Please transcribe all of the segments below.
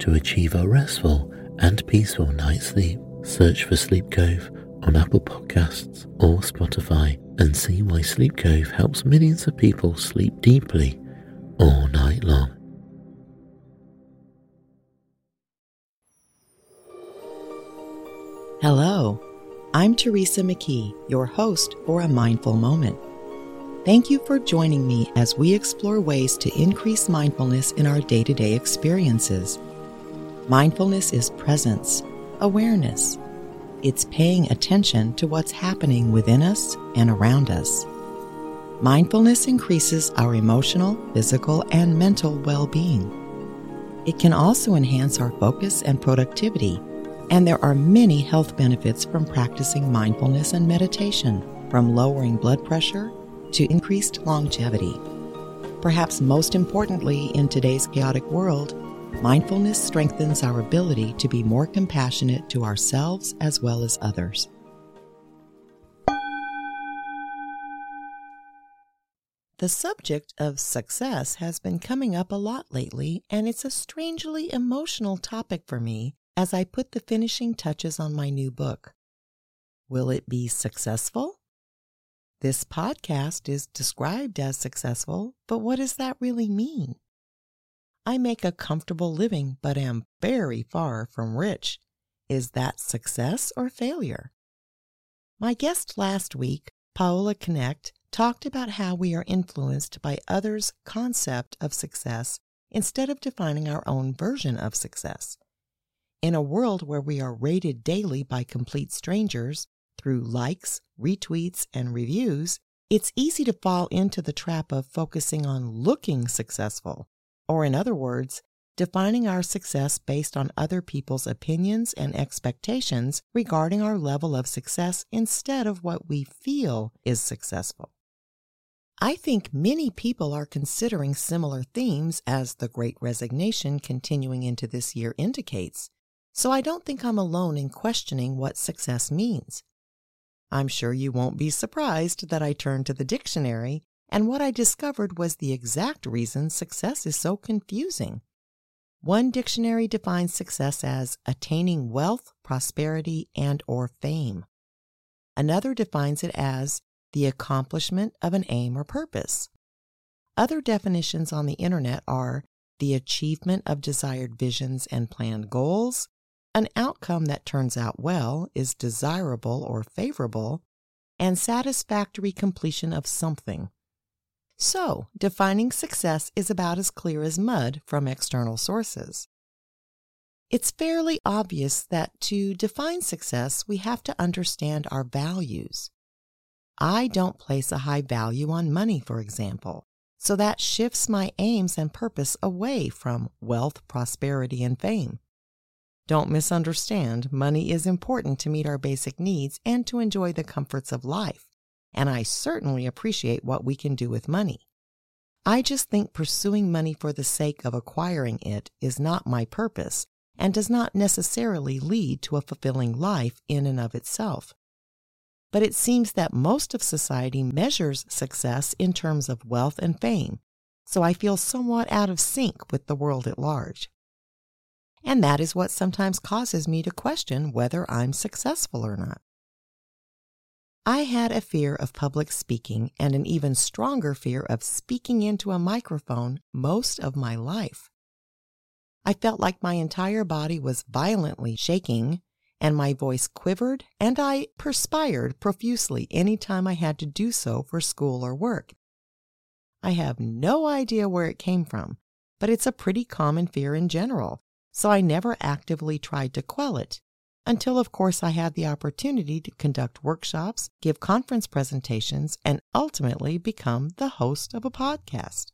to achieve a restful and peaceful night's sleep. Search for Sleep Cove on Apple Podcasts or Spotify and see why Sleep Cove helps millions of people sleep deeply all night long. Hello, I'm Teresa McKee, your host for A Mindful Moment. Thank you for joining me as we explore ways to increase mindfulness in our day to day experiences. Mindfulness is presence, awareness. It's paying attention to what's happening within us and around us. Mindfulness increases our emotional, physical, and mental well being. It can also enhance our focus and productivity, and there are many health benefits from practicing mindfulness and meditation, from lowering blood pressure to increased longevity. Perhaps most importantly, in today's chaotic world, Mindfulness strengthens our ability to be more compassionate to ourselves as well as others. The subject of success has been coming up a lot lately, and it's a strangely emotional topic for me as I put the finishing touches on my new book. Will it be successful? This podcast is described as successful, but what does that really mean? I make a comfortable living, but am very far from rich. Is that success or failure? My guest last week, Paola Knecht, talked about how we are influenced by others' concept of success instead of defining our own version of success. In a world where we are rated daily by complete strangers through likes, retweets, and reviews, it's easy to fall into the trap of focusing on looking successful or, in other words, defining our success based on other people's opinions and expectations regarding our level of success instead of what we feel is successful. I think many people are considering similar themes as the Great Resignation continuing into this year indicates, so I don't think I'm alone in questioning what success means. I'm sure you won't be surprised that I turned to the dictionary and what I discovered was the exact reason success is so confusing. One dictionary defines success as attaining wealth, prosperity, and or fame. Another defines it as the accomplishment of an aim or purpose. Other definitions on the internet are the achievement of desired visions and planned goals, an outcome that turns out well, is desirable or favorable, and satisfactory completion of something. So, defining success is about as clear as mud from external sources. It's fairly obvious that to define success, we have to understand our values. I don't place a high value on money, for example, so that shifts my aims and purpose away from wealth, prosperity, and fame. Don't misunderstand, money is important to meet our basic needs and to enjoy the comforts of life and I certainly appreciate what we can do with money. I just think pursuing money for the sake of acquiring it is not my purpose and does not necessarily lead to a fulfilling life in and of itself. But it seems that most of society measures success in terms of wealth and fame, so I feel somewhat out of sync with the world at large. And that is what sometimes causes me to question whether I'm successful or not. I had a fear of public speaking and an even stronger fear of speaking into a microphone most of my life. I felt like my entire body was violently shaking, and my voice quivered, and I perspired profusely any time I had to do so for school or work. I have no idea where it came from, but it's a pretty common fear in general, so I never actively tried to quell it until, of course, I had the opportunity to conduct workshops, give conference presentations, and ultimately become the host of a podcast.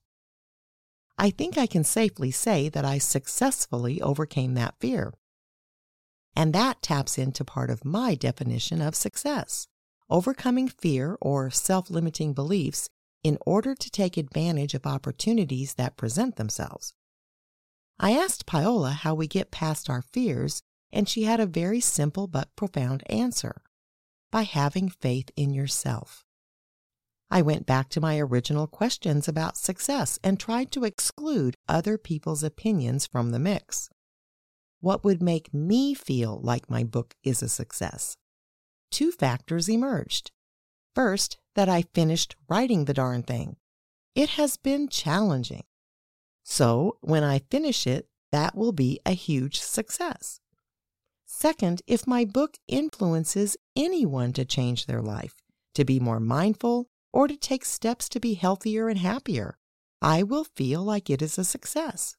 I think I can safely say that I successfully overcame that fear. And that taps into part of my definition of success overcoming fear or self limiting beliefs in order to take advantage of opportunities that present themselves. I asked Paola how we get past our fears and she had a very simple but profound answer by having faith in yourself. I went back to my original questions about success and tried to exclude other people's opinions from the mix. What would make me feel like my book is a success? Two factors emerged. First, that I finished writing the darn thing. It has been challenging. So, when I finish it, that will be a huge success. Second, if my book influences anyone to change their life, to be more mindful, or to take steps to be healthier and happier, I will feel like it is a success.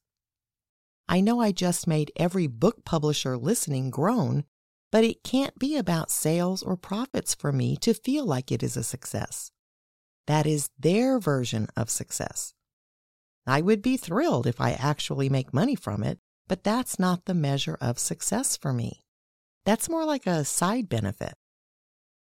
I know I just made every book publisher listening groan, but it can't be about sales or profits for me to feel like it is a success. That is their version of success. I would be thrilled if I actually make money from it, but that's not the measure of success for me. That's more like a side benefit.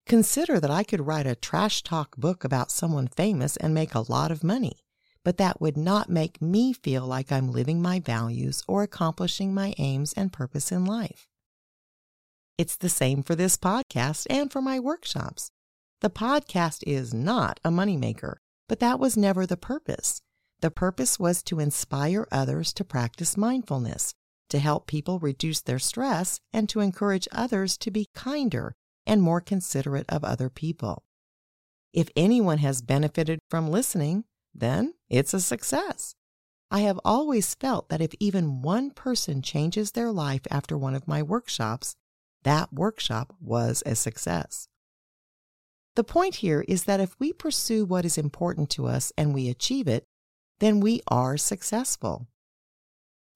Consider that I could write a trash talk book about someone famous and make a lot of money, but that would not make me feel like I'm living my values or accomplishing my aims and purpose in life. It's the same for this podcast and for my workshops. The podcast is not a moneymaker, but that was never the purpose. The purpose was to inspire others to practice mindfulness, to help people reduce their stress, and to encourage others to be kinder and more considerate of other people. If anyone has benefited from listening, then it's a success. I have always felt that if even one person changes their life after one of my workshops, that workshop was a success. The point here is that if we pursue what is important to us and we achieve it, then we are successful.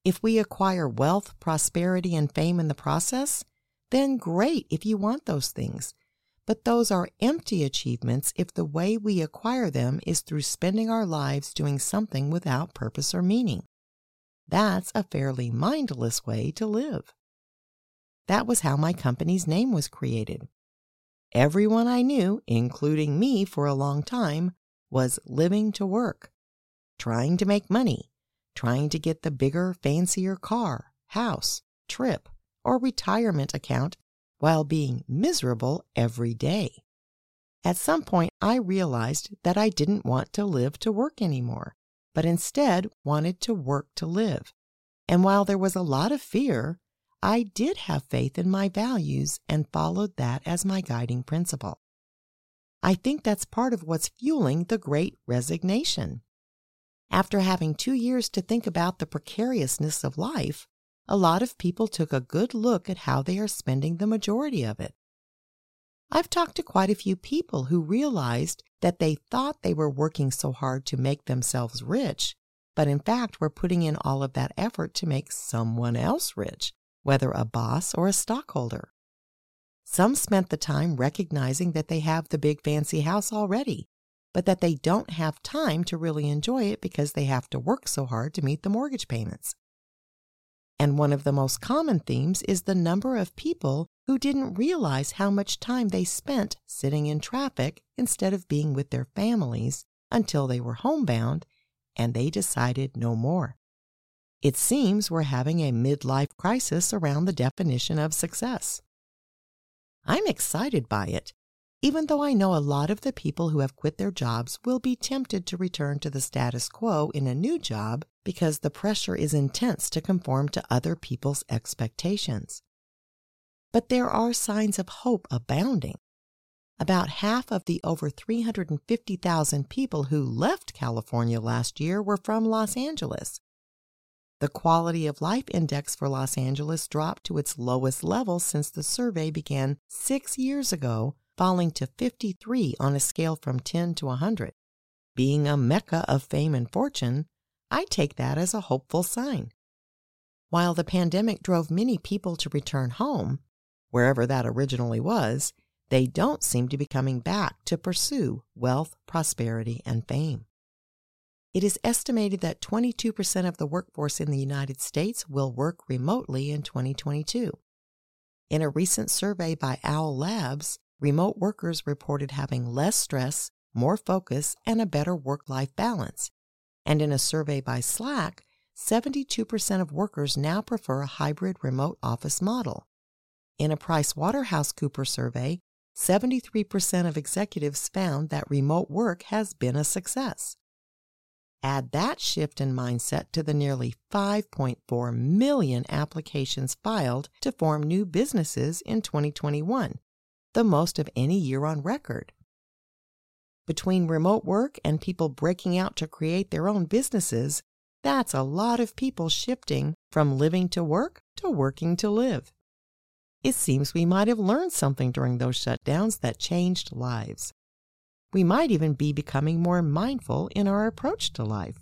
If we acquire wealth, prosperity, and fame in the process, then great if you want those things. But those are empty achievements if the way we acquire them is through spending our lives doing something without purpose or meaning. That's a fairly mindless way to live. That was how my company's name was created. Everyone I knew, including me for a long time, was living to work, trying to make money, trying to get the bigger, fancier car, house, trip, or retirement account while being miserable every day. At some point, I realized that I didn't want to live to work anymore, but instead wanted to work to live. And while there was a lot of fear, I did have faith in my values and followed that as my guiding principle. I think that's part of what's fueling the great resignation. After having two years to think about the precariousness of life, a lot of people took a good look at how they are spending the majority of it. I've talked to quite a few people who realized that they thought they were working so hard to make themselves rich, but in fact were putting in all of that effort to make someone else rich, whether a boss or a stockholder. Some spent the time recognizing that they have the big fancy house already but that they don't have time to really enjoy it because they have to work so hard to meet the mortgage payments. And one of the most common themes is the number of people who didn't realize how much time they spent sitting in traffic instead of being with their families until they were homebound and they decided no more. It seems we're having a midlife crisis around the definition of success. I'm excited by it even though I know a lot of the people who have quit their jobs will be tempted to return to the status quo in a new job because the pressure is intense to conform to other people's expectations. But there are signs of hope abounding. About half of the over 350,000 people who left California last year were from Los Angeles. The Quality of Life Index for Los Angeles dropped to its lowest level since the survey began six years ago, falling to 53 on a scale from 10 to 100. Being a mecca of fame and fortune, I take that as a hopeful sign. While the pandemic drove many people to return home, wherever that originally was, they don't seem to be coming back to pursue wealth, prosperity, and fame. It is estimated that 22% of the workforce in the United States will work remotely in 2022. In a recent survey by Owl Labs, remote workers reported having less stress, more focus, and a better work life balance. And in a survey by Slack, 72% of workers now prefer a hybrid remote office model. In a PricewaterhouseCoopers survey, 73% of executives found that remote work has been a success. Add that shift in mindset to the nearly 5.4 million applications filed to form new businesses in 2021, the most of any year on record. Between remote work and people breaking out to create their own businesses, that's a lot of people shifting from living to work to working to live. It seems we might have learned something during those shutdowns that changed lives. We might even be becoming more mindful in our approach to life.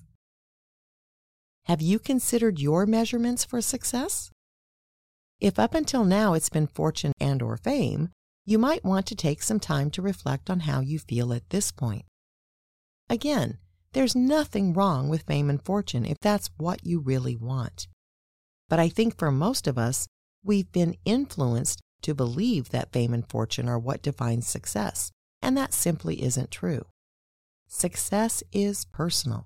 Have you considered your measurements for success? If up until now it's been fortune and or fame, you might want to take some time to reflect on how you feel at this point. Again, there's nothing wrong with fame and fortune if that's what you really want. But I think for most of us, We've been influenced to believe that fame and fortune are what defines success, and that simply isn't true. Success is personal.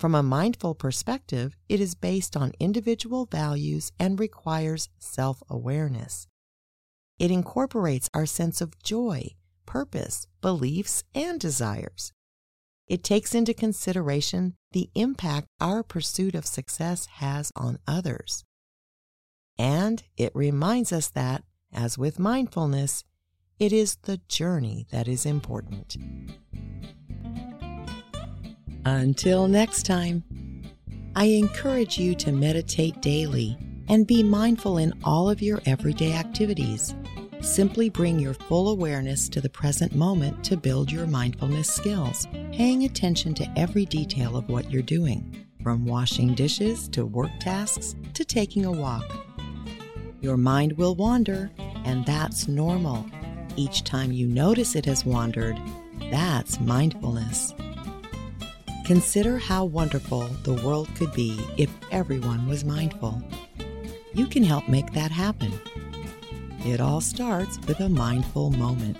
From a mindful perspective, it is based on individual values and requires self awareness. It incorporates our sense of joy, purpose, beliefs, and desires. It takes into consideration the impact our pursuit of success has on others. And it reminds us that, as with mindfulness, it is the journey that is important. Until next time, I encourage you to meditate daily and be mindful in all of your everyday activities. Simply bring your full awareness to the present moment to build your mindfulness skills, paying attention to every detail of what you're doing, from washing dishes to work tasks to taking a walk. Your mind will wander, and that's normal. Each time you notice it has wandered, that's mindfulness. Consider how wonderful the world could be if everyone was mindful. You can help make that happen. It all starts with a mindful moment.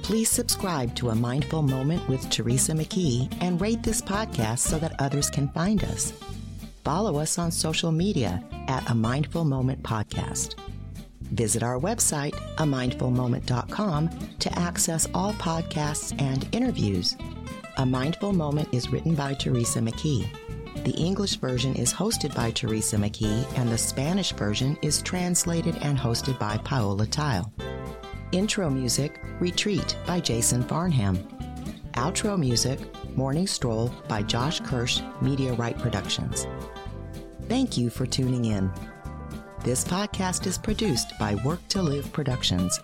Please subscribe to A Mindful Moment with Teresa McKee and rate this podcast so that others can find us. Follow us on social media at A Mindful Moment Podcast. Visit our website, amindfulmoment.com, to access all podcasts and interviews. A Mindful Moment is written by Teresa McKee. The English version is hosted by Teresa McKee, and the Spanish version is translated and hosted by Paola Tile. Intro music, Retreat by Jason Farnham. Outro music, Morning Stroll by Josh Kirsch, Media Right Productions. Thank you for tuning in. This podcast is produced by Work to Live Productions